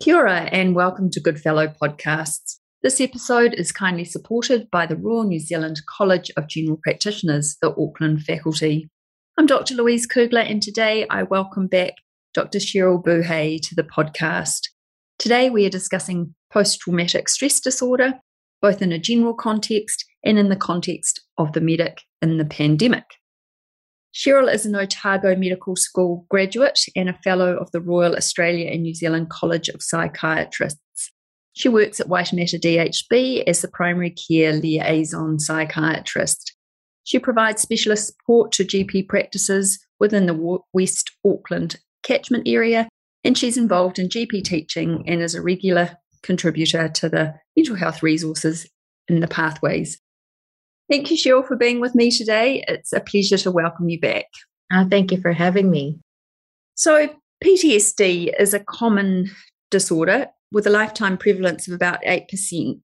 Kia ora and welcome to Goodfellow Podcasts. This episode is kindly supported by the Royal New Zealand College of General Practitioners, the Auckland faculty. I'm Dr. Louise Kuegler, and today I welcome back Dr. Cheryl Buhay to the podcast. Today we are discussing post traumatic stress disorder, both in a general context and in the context of the medic in the pandemic. Cheryl is an Otago Medical School graduate and a fellow of the Royal Australia and New Zealand College of Psychiatrists. She works at Waitemata DHB as the primary care liaison psychiatrist. She provides specialist support to GP practices within the West Auckland catchment area, and she's involved in GP teaching and is a regular contributor to the mental health resources in the pathways Thank you, Cheryl, for being with me today. It's a pleasure to welcome you back. Uh, thank you for having me. So, PTSD is a common disorder with a lifetime prevalence of about 8%.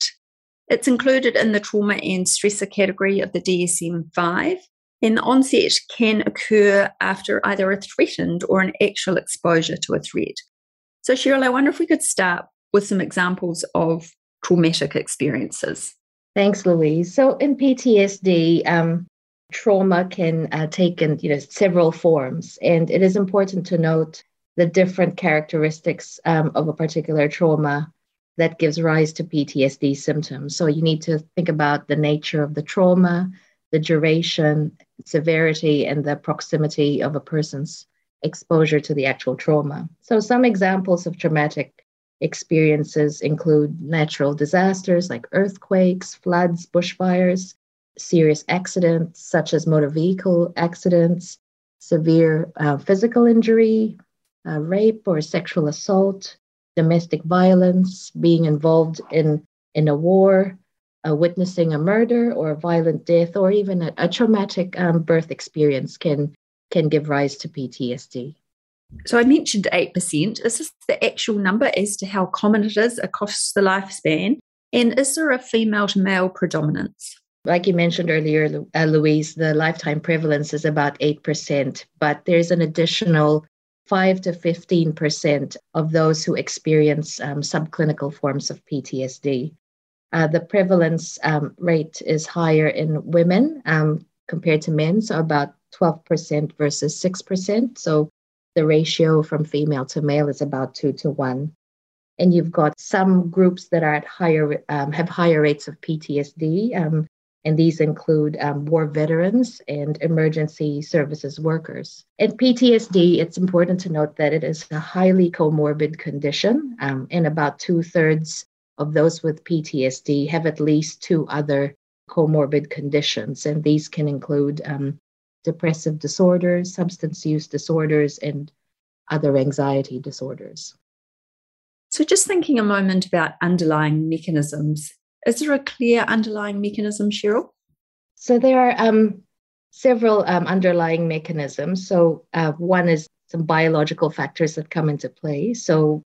It's included in the trauma and stressor category of the DSM 5, and the onset can occur after either a threatened or an actual exposure to a threat. So, Cheryl, I wonder if we could start with some examples of traumatic experiences. Thanks, Louise. So in PTSD, um, trauma can uh, take in you know several forms, and it is important to note the different characteristics um, of a particular trauma that gives rise to PTSD symptoms. So you need to think about the nature of the trauma, the duration, severity, and the proximity of a person's exposure to the actual trauma. So some examples of traumatic experiences include natural disasters like earthquakes, floods, bushfires, serious accidents such as motor vehicle accidents, severe uh, physical injury, uh, rape or sexual assault, domestic violence, being involved in, in a war, uh, witnessing a murder or a violent death, or even a, a traumatic um, birth experience can, can give rise to PTSD. So I mentioned 8%. Is this the actual number as to how common it is across the lifespan? And is there a female to male predominance? Like you mentioned earlier, uh, Louise, the lifetime prevalence is about 8%, but there's an additional 5 to 15% of those who experience um, subclinical forms of PTSD. Uh, the prevalence um, rate is higher in women um, compared to men, so about 12% versus 6%. So the ratio from female to male is about two to one. And you've got some groups that are at higher, um, have higher rates of PTSD, um, and these include um, war veterans and emergency services workers. And PTSD, it's important to note that it is a highly comorbid condition, um, and about two thirds of those with PTSD have at least two other comorbid conditions, and these can include um, depressive disorders, substance use disorders, and other anxiety disorders. So, just thinking a moment about underlying mechanisms, is there a clear underlying mechanism, Cheryl? So, there are um, several um, underlying mechanisms. So, uh, one is some biological factors that come into play. So,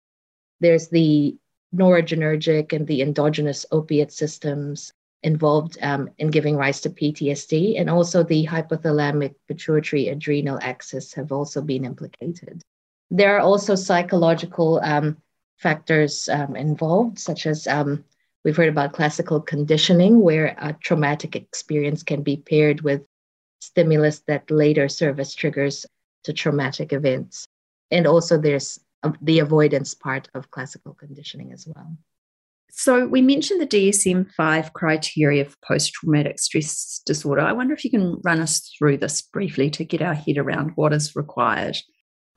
there's the noradrenergic and the endogenous opiate systems involved um, in giving rise to PTSD, and also the hypothalamic pituitary adrenal axis have also been implicated. There are also psychological um, factors um, involved, such as um, we've heard about classical conditioning, where a traumatic experience can be paired with stimulus that later serve as triggers to traumatic events. And also, there's um, the avoidance part of classical conditioning as well. So, we mentioned the DSM 5 criteria for post traumatic stress disorder. I wonder if you can run us through this briefly to get our head around what is required.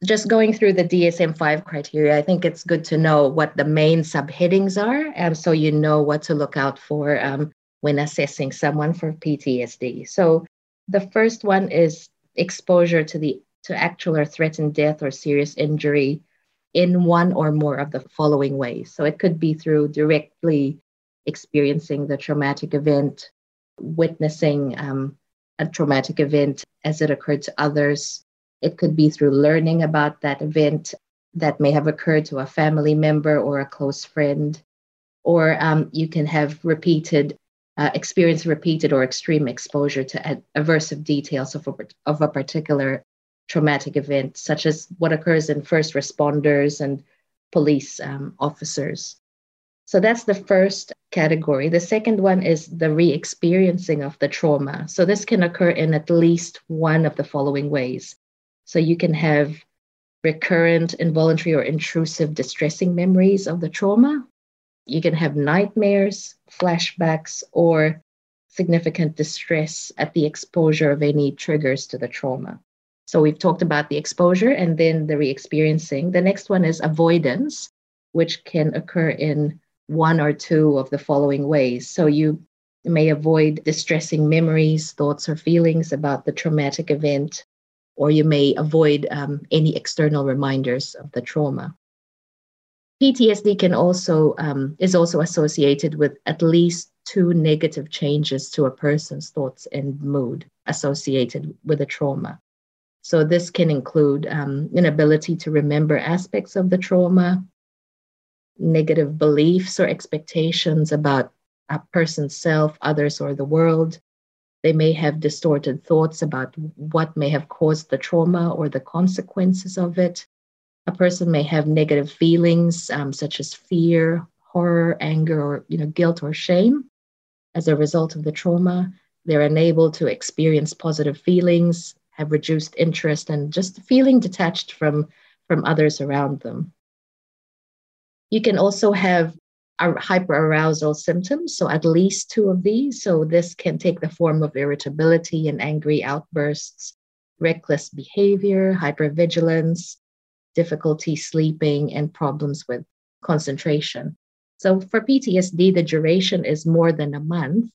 Just going through the DSM 5 criteria, I think it's good to know what the main subheadings are um, so you know what to look out for um, when assessing someone for PTSD. So, the first one is exposure to the to actual or threatened death or serious injury in one or more of the following ways. So it could be through directly experiencing the traumatic event, witnessing um, a traumatic event as it occurred to others. It could be through learning about that event that may have occurred to a family member or a close friend. Or um, you can have repeated, uh, experience repeated or extreme exposure to ad- aversive details of a, of a particular traumatic event, such as what occurs in first responders and police um, officers. So that's the first category. The second one is the re experiencing of the trauma. So this can occur in at least one of the following ways. So you can have recurrent, involuntary, or intrusive distressing memories of the trauma. You can have nightmares, flashbacks, or significant distress at the exposure of any triggers to the trauma. So we've talked about the exposure and then the re experiencing. The next one is avoidance, which can occur in one or two of the following ways. So you may avoid distressing memories, thoughts, or feelings about the traumatic event, or you may avoid um, any external reminders of the trauma. PTSD can also um, is also associated with at least two negative changes to a person's thoughts and mood associated with a trauma. So this can include um, inability to remember aspects of the trauma, negative beliefs or expectations about a person's self, others, or the world. They may have distorted thoughts about what may have caused the trauma or the consequences of it. A person may have negative feelings um, such as fear, horror, anger, or you know, guilt or shame as a result of the trauma. They're unable to experience positive feelings have reduced interest and just feeling detached from, from others around them. You can also have hyperarousal symptoms, so at least two of these. So this can take the form of irritability and angry outbursts, reckless behavior, hypervigilance, difficulty sleeping, and problems with concentration. So for PTSD, the duration is more than a month.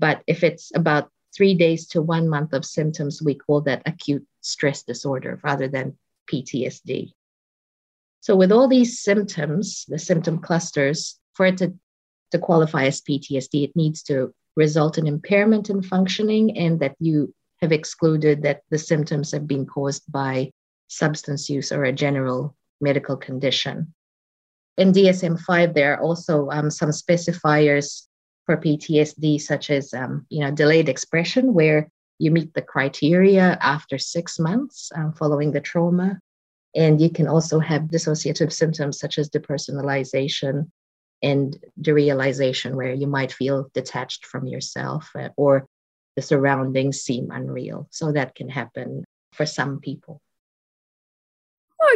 But if it's about three days to one month of symptoms, we call that acute stress disorder rather than PTSD. So, with all these symptoms, the symptom clusters, for it to, to qualify as PTSD, it needs to result in impairment in functioning and that you have excluded that the symptoms have been caused by substance use or a general medical condition. In DSM 5, there are also um, some specifiers for PTSD, such as um, you know delayed expression, where you meet the criteria after six months um, following the trauma, and you can also have dissociative symptoms such as depersonalization and derealization, where you might feel detached from yourself uh, or the surroundings seem unreal. So that can happen for some people.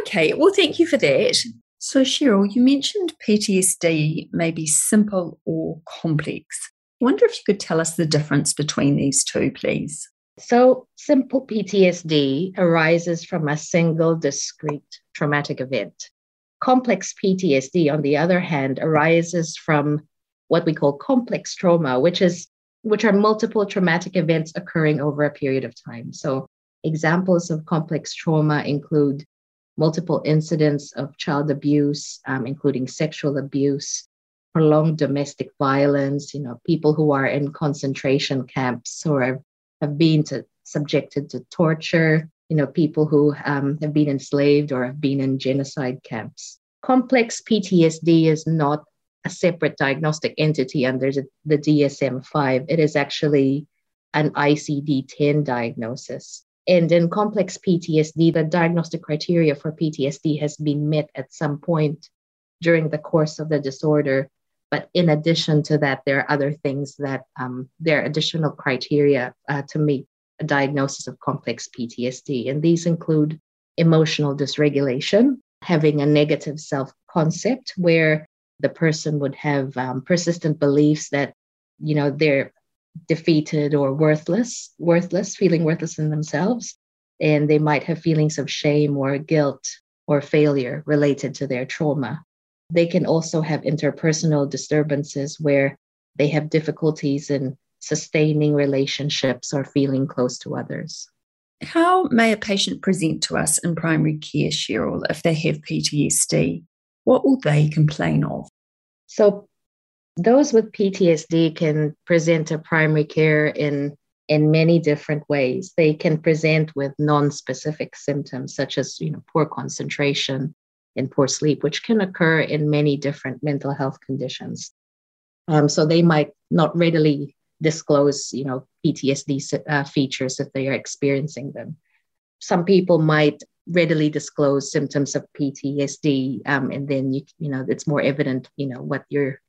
Okay, well, thank you for that. So, Cheryl, you mentioned PTSD may be simple or complex. I wonder if you could tell us the difference between these two, please. So, simple PTSD arises from a single discrete traumatic event. Complex PTSD, on the other hand, arises from what we call complex trauma, which is which are multiple traumatic events occurring over a period of time. So, examples of complex trauma include multiple incidents of child abuse, um, including sexual abuse, prolonged domestic violence, you know, people who are in concentration camps or have, been to, subjected to torture, you know, people who um, have been enslaved or have been in genocide camps. Complex PTSD is not a separate diagnostic entity under the, the DSM 5. It is actually an ICD 10 diagnosis. And in complex PTSD, the diagnostic criteria for PTSD has been met at some point during the course of the disorder. But in addition to that, there are other things that um, there are additional criteria uh, to meet a diagnosis of complex PTSD. And these include emotional dysregulation, having a negative self concept where the person would have um, persistent beliefs that you know they're defeated or worthless, worthless, feeling worthless in themselves. And they might have feelings of shame or guilt or failure related to their trauma. They can also have interpersonal disturbances where they have difficulties in sustaining relationships or feeling close to others. How may a patient present to us in primary care, Cheryl, if they have PTSD? What will they complain of? So, those with PTSD can present to primary care in in many different ways. They can present with non-specific symptoms such as you know poor concentration and poor sleep, which can occur in many different mental health conditions. Um, so they might not readily disclose you know PTSD uh, features if they are experiencing them. Some people might readily disclose symptoms of PTSD, um, and then you you know it's more evident you know what you're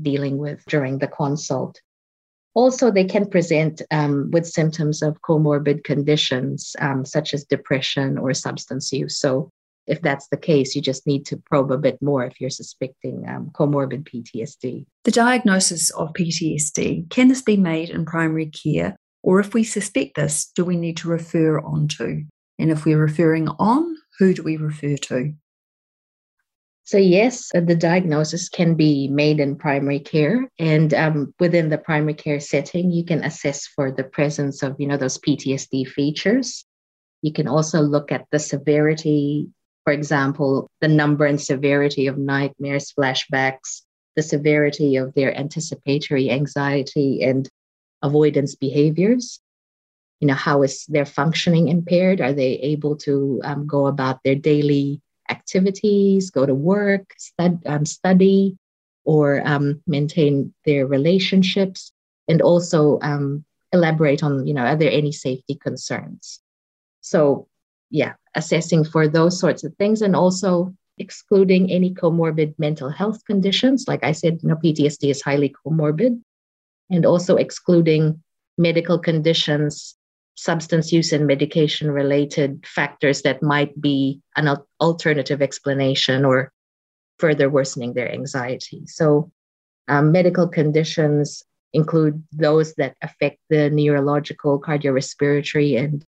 dealing with during the consult. Also, they can present um, with symptoms of comorbid conditions um, such as depression or substance use. So, if that's the case, you just need to probe a bit more if you're suspecting um, comorbid PTSD. The diagnosis of PTSD can this be made in primary care, or if we suspect this, do we need to refer on to? And if we're referring on, who do we refer to? So, yes, uh, the diagnosis can be made in primary care. And um, within the primary care setting, you can assess for the presence of, you know, those PTSD features. You can also look at the severity, for example, the number and severity of nightmares, flashbacks, the severity of their anticipatory anxiety and avoidance behaviors. You know, how is their functioning impaired? Are they able to um, go about their daily activities, go to work, stud, um, study, or um, maintain their relationships, and also um, elaborate on, you know, are there any safety concerns? So, yeah, assessing for those sorts of things, and also excluding any comorbid mental health conditions. Like I said, you know, PTSD is highly comorbid, and also excluding medical conditions substance use and medication related factors that might be an alternative explanation or further worsening their anxiety. So, um, medical conditions include those that affect the neurological, cardiorespiratory, and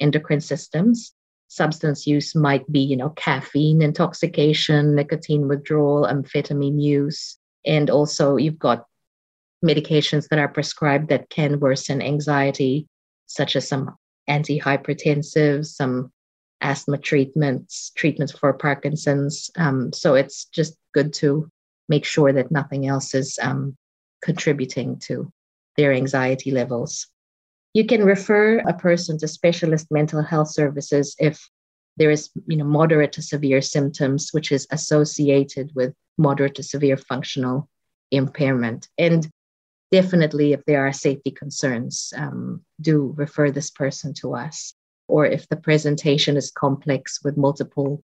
endocrine systems. Substance use might be, you know, caffeine intoxication, nicotine withdrawal, amphetamine use, and also you've got medications that are prescribed that can worsen anxiety, such as some antihypertensives, some asthma treatments, treatments for Parkinson's. Um, so it's just good to make sure that nothing else is um, contributing to their anxiety levels. You can refer a person to specialist mental health services if there is you know, moderate to severe symptoms, which is associated with moderate to severe functional impairment. And definitely, if there are safety concerns, um, do refer this person to us. Or if the presentation is complex with multiple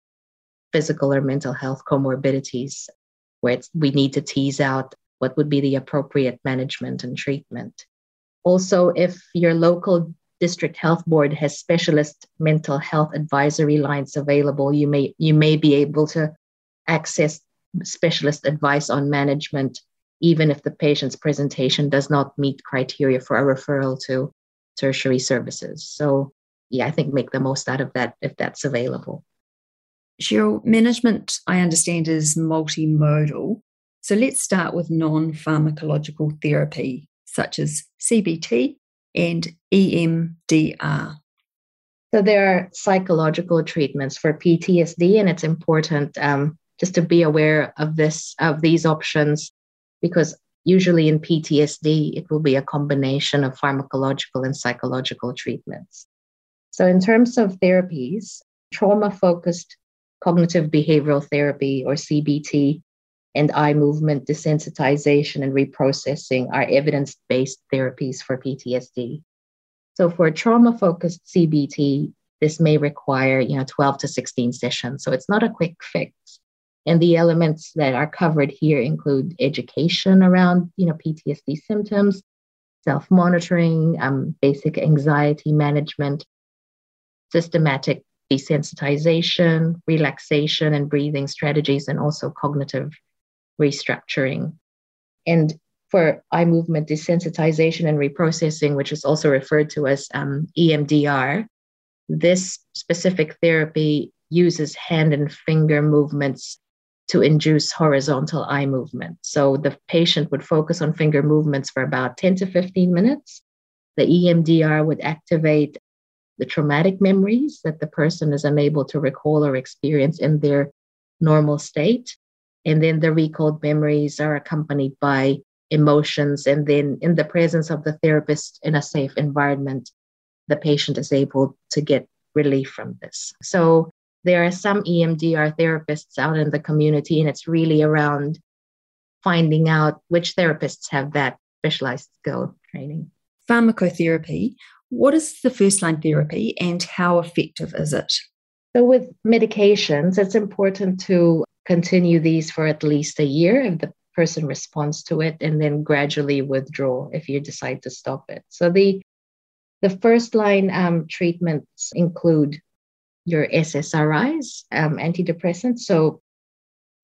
physical or mental health comorbidities, where we need to tease out what would be the appropriate management and treatment. Also, if your local district health board has specialist mental health advisory lines available, you may you may be able to access specialist advice on management even if the patient's presentation does not meet criteria for a referral to tertiary services. So, yeah, I think make the most out of that if that's available. Cheryl, management, I understand, is multimodal. So let's start with non pharmacological therapy, such as CBT and EMDR. So there are psychological treatments for PTSD, and it's important um, just to be aware of this of these options because usually in PTSD, it will be a combination of pharmacological and psychological treatments. So, in terms of therapies, trauma focused cognitive behavioral therapy or CBT and eye movement desensitization and reprocessing are evidence based therapies for PTSD. So, for trauma focused CBT, this may require you know 12 to 16 sessions. So, it's not a quick fix. And the elements that are covered here include education around, you know, PTSD symptoms, self-monitoring, um, basic anxiety management, systematic desensitization, relaxation and breathing strategies, and also cognitive restructuring. And for eye movement desensitization and reprocessing, which is also referred to as um, EMDR, this specific therapy uses hand and finger movements to induce horizontal eye movement. So the patient would focus on finger movements for about 10 to 15 minutes. The EMDR would activate the traumatic memories that the person is unable to recall or experience in their normal state. And then the recalled memories are accompanied by emotions. And then, in the presence of the therapist in a safe environment, the patient is able to get relief from this. So, there are some EMDR therapists out in the community, and it's really around finding out which therapists have that specialized skill training. Pharmacotherapy. What is the first line therapy and how effective is it? So, with medications, it's important to continue these for at least a year if the person responds to it, and then gradually withdraw if you decide to stop it. So, the the first line um, treatments include your SSRIs, um, antidepressants. So,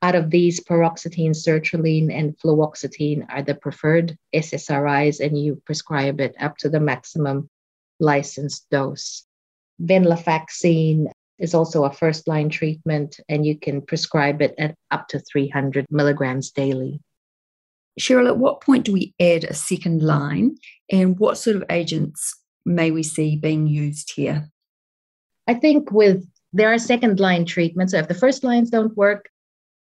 out of these, paroxetine, sertraline, and fluoxetine are the preferred SSRIs, and you prescribe it up to the maximum licensed dose. Venlafaxine is also a first line treatment, and you can prescribe it at up to 300 milligrams daily. Cheryl, at what point do we add a second line, and what sort of agents may we see being used here? I think with there are second line treatments. So if the first lines don't work,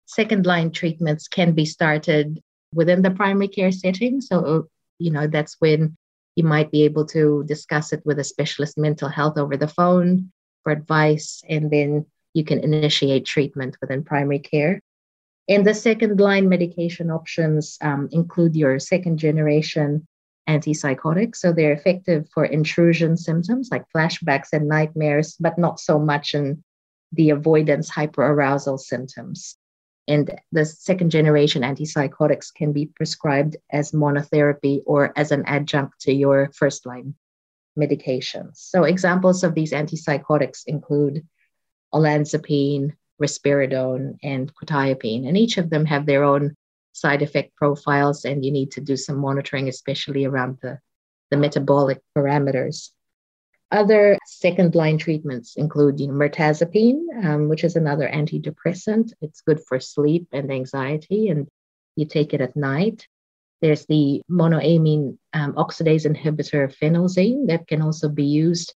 second line treatments can be started within the primary care setting. So, you know, that's when you might be able to discuss it with a specialist mental health over the phone for advice, and then you can initiate treatment within primary care. And the second line medication options um, include your second generation antipsychotics. So they're effective for intrusion symptoms like flashbacks and nightmares, but not so much in the avoidance hyperarousal symptoms. And the second generation antipsychotics can be prescribed as monotherapy or as an adjunct to your first line medications. So, examples of these antipsychotics include olanzapine, risperidone, and quetiapine. And each of them have their own side effect profiles, and you need to do some monitoring, especially around the, the metabolic parameters. Other second line treatments include you know, mirtazapine, um, which is another antidepressant. It's good for sleep and anxiety, and you take it at night. There's the monoamine um, oxidase inhibitor phenelzine that can also be used,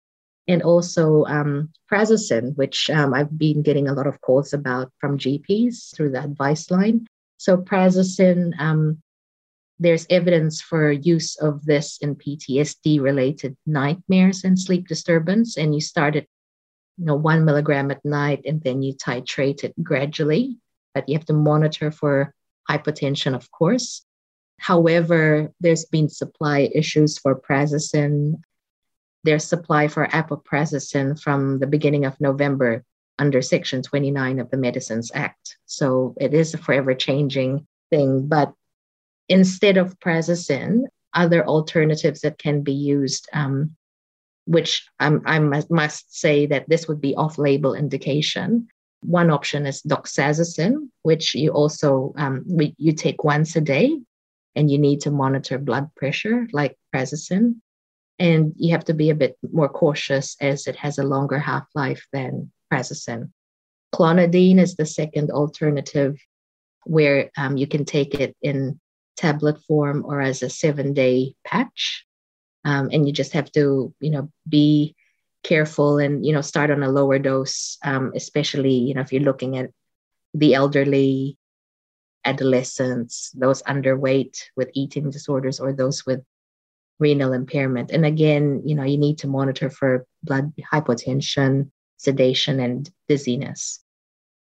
and also um, prazosin, which um, I've been getting a lot of calls about from GPs through the advice line. So prazosin um, there's evidence for use of this in PTSD related nightmares and sleep disturbance. And you start at, you know, one milligram at night and then you titrate it gradually, but you have to monitor for hypotension, of course. However, there's been supply issues for prazosin. There's supply for apoprazosin from the beginning of November under Section 29 of the Medicines Act. So it is a forever changing thing, but instead of prazosin, other alternatives that can be used, um, which I must say that this would be off label indication. One option is doxazosin, which you also um, you take once a day, and you need to monitor blood pressure like prazosin. And you have to be a bit more cautious as it has a longer half life than prazosin. Clonidine is the second alternative where um, you can take it in tablet form or as a seven day patch. Um, and you just have to, you know, be careful and, you know, start on a lower dose, um, especially, you know, if you're looking at the elderly, adolescents, those underweight with eating disorders, or those with renal impairment. And again, you know, you need to monitor for blood hypotension, sedation, and dizziness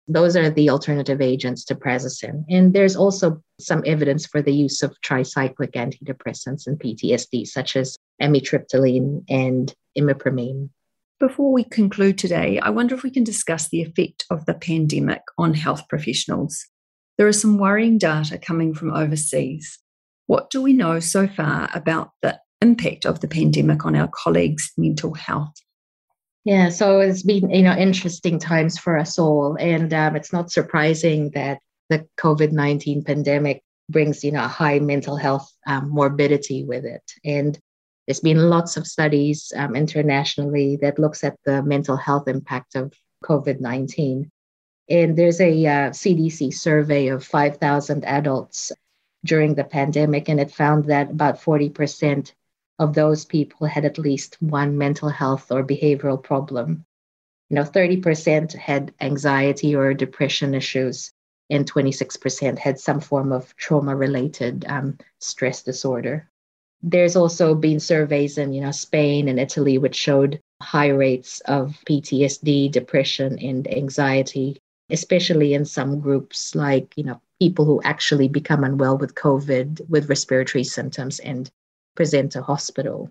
those are the alternative agents to prazosin. And there's also some evidence for the use of tricyclic antidepressants in PTSD, such as amitriptyline and imipramine. Before we conclude today, I wonder if we can discuss the effect of the pandemic on health professionals. There is some worrying data coming from overseas. What do we know so far about the impact of the pandemic on our colleagues' mental health? Yeah, so it's been you know interesting times for us all, and um, it's not surprising that the COVID nineteen pandemic brings you know a high mental health um, morbidity with it, and there's been lots of studies um, internationally that looks at the mental health impact of COVID nineteen, and there's a uh, CDC survey of five thousand adults during the pandemic, and it found that about forty percent of those people had at least one mental health or behavioral problem. You know, 30% had anxiety or depression issues, and 26% had some form of trauma related um, stress disorder. There's also been surveys in, you know, Spain and Italy which showed high rates of PTSD, depression, and anxiety, especially in some groups like, you know, people who actually become unwell with COVID with respiratory symptoms and present to hospital.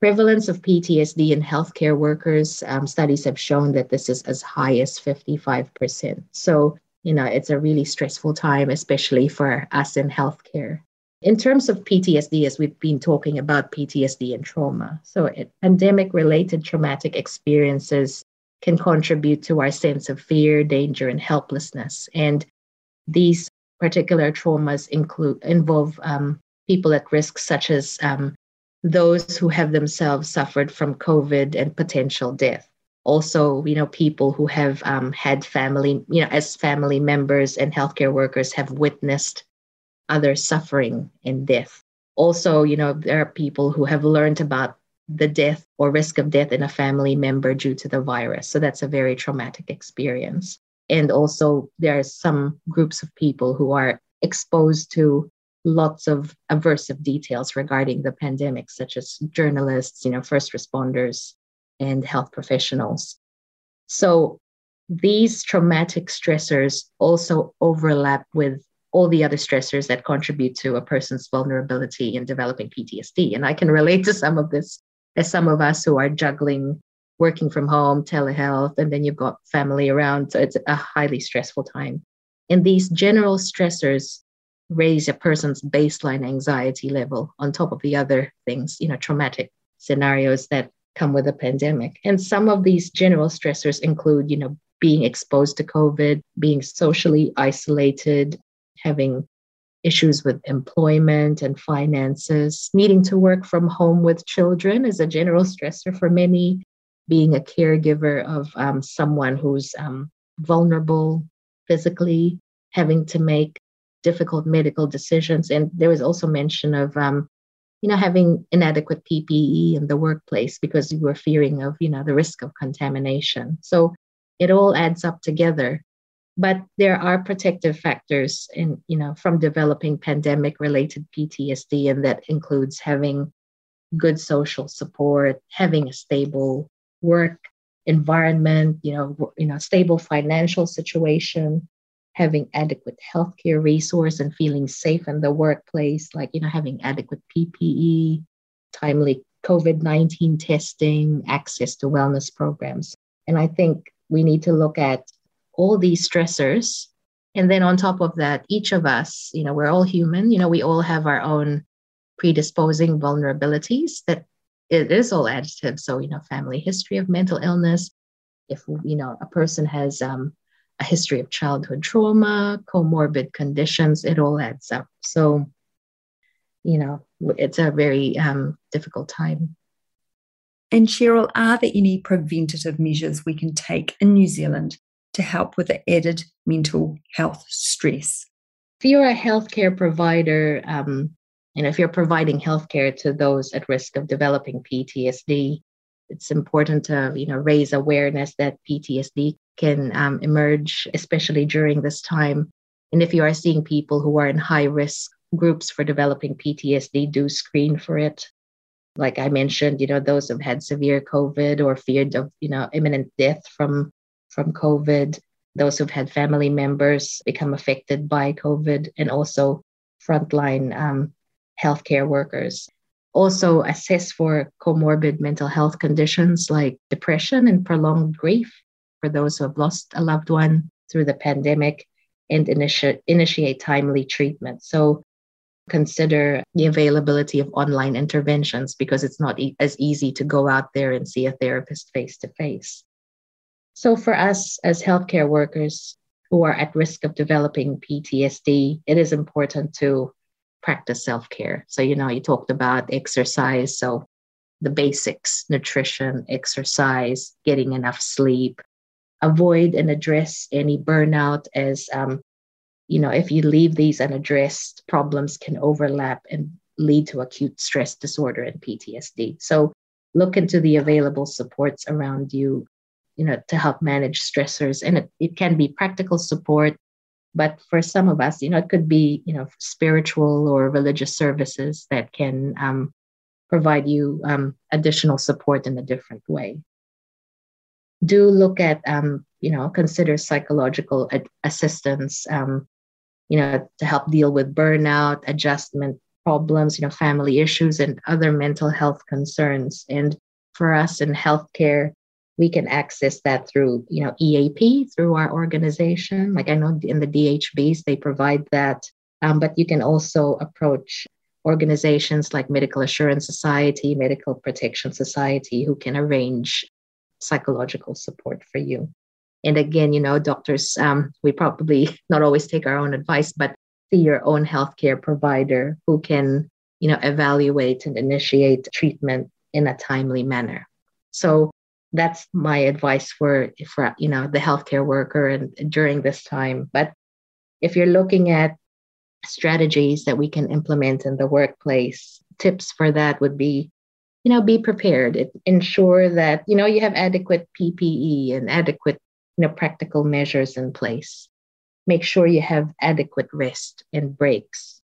Prevalence of PTSD in healthcare workers, um, studies have shown that this is as high as 55%. So, you know, it's a really stressful time, especially for us in healthcare. In terms of PTSD, as we've been talking about PTSD and trauma, so pandemic related traumatic experiences can contribute to our sense of fear, danger, and helplessness. And these particular traumas include involve um, people at risk, such as um, those who have themselves suffered from COVID and potential death. Also, you know, people who have um, had family, you know, as family members and healthcare workers have witnessed other suffering and death. Also, you know, there are people who have learned about the death or risk of death in a family member due to the virus. So that's a very traumatic experience. And also, there are some groups of people who are exposed to lots of aversive details regarding the pandemic, such as journalists, you know, first responders, and health professionals. So these traumatic stressors also overlap with all the other stressors that contribute to a person's vulnerability in developing PTSD. And I can relate to some of this as some of us who are juggling working from home, telehealth, and then you've got family around. So it's a highly stressful time. And these general stressors raise a person's baseline anxiety level on top of the other things, you know, traumatic scenarios that come with a pandemic. And some of these general stressors include, you know, being exposed to COVID, being socially isolated, having issues with employment and finances, needing to work from home with children is a general stressor for many, being a caregiver of um, someone who's um, vulnerable physically, having to make difficult medical decisions. And there was also mention of, um, you know, having inadequate PPE in the workplace because you were fearing of, you know, the risk of contamination. So it all adds up together. But there are protective factors in, you know, from developing pandemic related PTSD, and that includes having good social support, having a stable work environment, you know, you know, stable financial situation, having adequate healthcare resource and feeling safe in the workplace, like you know, having adequate PPE, timely COVID-19 testing, access to wellness programs. And I think we need to look at all these stressors. And then on top of that, each of us, you know, we're all human, you know, we all have our own predisposing vulnerabilities that it is all additive. So, you know, family history of mental illness. If, you know, a person has um, a history of childhood trauma, comorbid conditions, it all adds up. So, you know, it's a very um, difficult time. And Cheryl, are there any preventative measures we can take in New Zealand to help with the added mental health stress? If you're a healthcare provider, um, and if you're providing healthcare to those at risk of developing PTSD, it's important to you know raise awareness that PTSD can um, emerge, especially during this time. And if you are seeing people who are in high risk groups for developing PTSD, do screen for it. Like I mentioned, you know, those who've had severe COVID or feared of, you know, imminent death from from COVID, those who've had family members become affected by COVID, and also frontline um, healthcare workers. Also, assess for comorbid mental health conditions like depression and prolonged grief for those who have lost a loved one through the pandemic and initi- initiate timely treatment. So consider the availability of online interventions because it's not e- as easy to go out there and see a therapist face to face. So, for us as healthcare workers who are at risk of developing PTSD, it is important to practice self care. So, you know, you talked about exercise. So, the basics nutrition, exercise, getting enough sleep, avoid and address any burnout as um, you know if you leave these unaddressed problems can overlap and lead to acute stress disorder and ptsd so look into the available supports around you you know to help manage stressors. And it, it can be practical support but for some of us you know it could be you know spiritual or religious services that can um, provide you um, additional support in a different way do look at um, you know consider psychological ad- assistance um, you know to help deal with burnout adjustment problems, you know, family issues and other mental health concerns. And for us in healthcare, we can access that through, you know, EAP through our organization. Like I know in the DHBs, they provide that. Um, but you can also approach organizations like Medical Assurance Society, Medical Protection Society, who can arrange psychological support for you. And again, you know, doctors, um, we probably not always take our own advice, but see your own healthcare provider who can, you know, evaluate and initiate treatment in a timely manner. So that's my advice for, for you know, the healthcare worker and during this time. But if you're looking at strategies that we can implement in the workplace, tips for that would be you know be prepared. It, ensure that you know you have adequate ppe and adequate you know practical measures in place. Make sure you have adequate rest and breaks.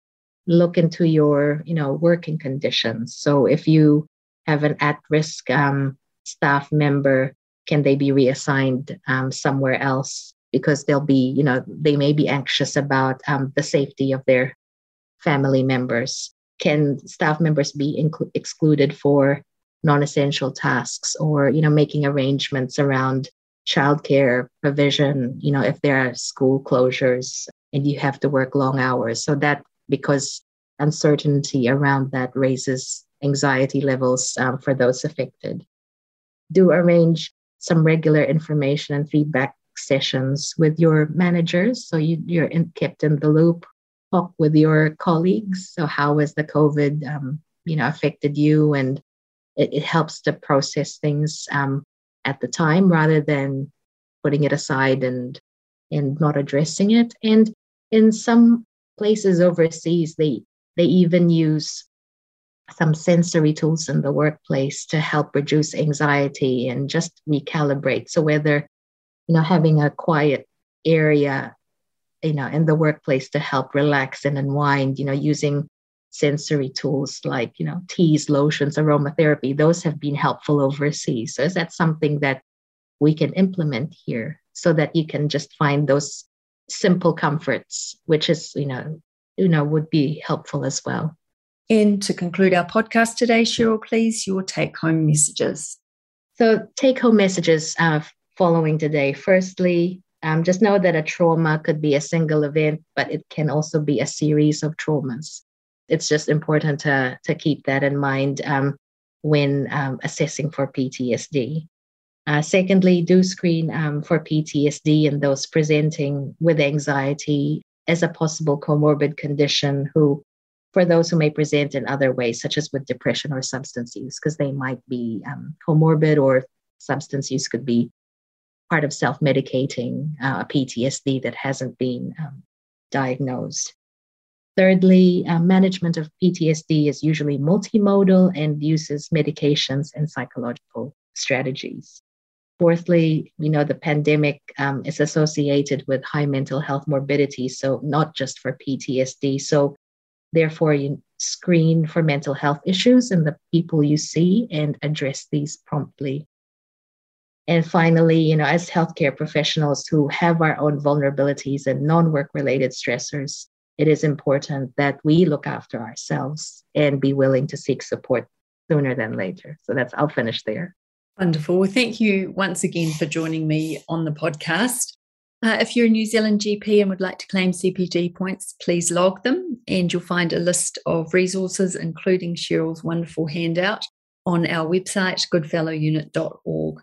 Look into your you know working conditions. So if you have an at-risk um, staff member can they be reassigned um, somewhere else? Because they'll be you know they may be anxious about um, the safety of their family members can staff members be excluded for non-essential tasks or you know making arrangements around childcare provision you know if there are school closures and you have to work long hours. So that because uncertainty around that raises anxiety levels um, for those affected. Do arrange some regular information and feedback sessions with your managers so you, you're in, kept in the loop talk with your colleagues. So how has the COVID, um, you know, affected you? And it, it helps to process things um, at the time rather than putting it aside and and not addressing it. And in some places overseas, they they even use some sensory tools in the workplace to help reduce anxiety and just recalibrate. So whether you know having a quiet area you know in the workplace to help relax and unwind you know using sensory tools like you know teas lotions aromatherapy. Those have been helpful overseas. So is that something that we can implement here so that you can just find those simple comforts which is you know you know would be helpful as well? And to conclude our podcast today cheryl please your take home messages. So take home messages uh, following today. Firstly um, just know that a trauma could be a single event, but it can also be a series of traumas. It's just important to, to keep that in mind um, when um, assessing for PTSD. Uh, secondly, do screen um, for PTSD in those presenting with anxiety as a possible comorbid condition who for those who may present in other ways, such as with depression or substance use, because they might be um, comorbid or substance use could be part of self medicating uh, PTSD that hasn't been um, diagnosed. Thirdly, uh, management of PTSD is usually multimodal and uses medications and psychological strategies. Fourthly, we know the pandemic um, is associated with high mental health morbidity, so not just for PTSD. So, therefore, you screen for mental health issues in the people you see and address these promptly. And finally, you know, as healthcare professionals who have our own vulnerabilities and non work related stressors, it is important that we look after ourselves and be willing to seek support sooner than later. So that's, I'll finish there. Wonderful. Well, Thank you once again for joining me on the podcast. Uh, if you're a New Zealand GP and would like to claim CPD points, please log them, and you'll find a list of resources, including Cheryl's wonderful handout, on our website, goodfellowunit.org.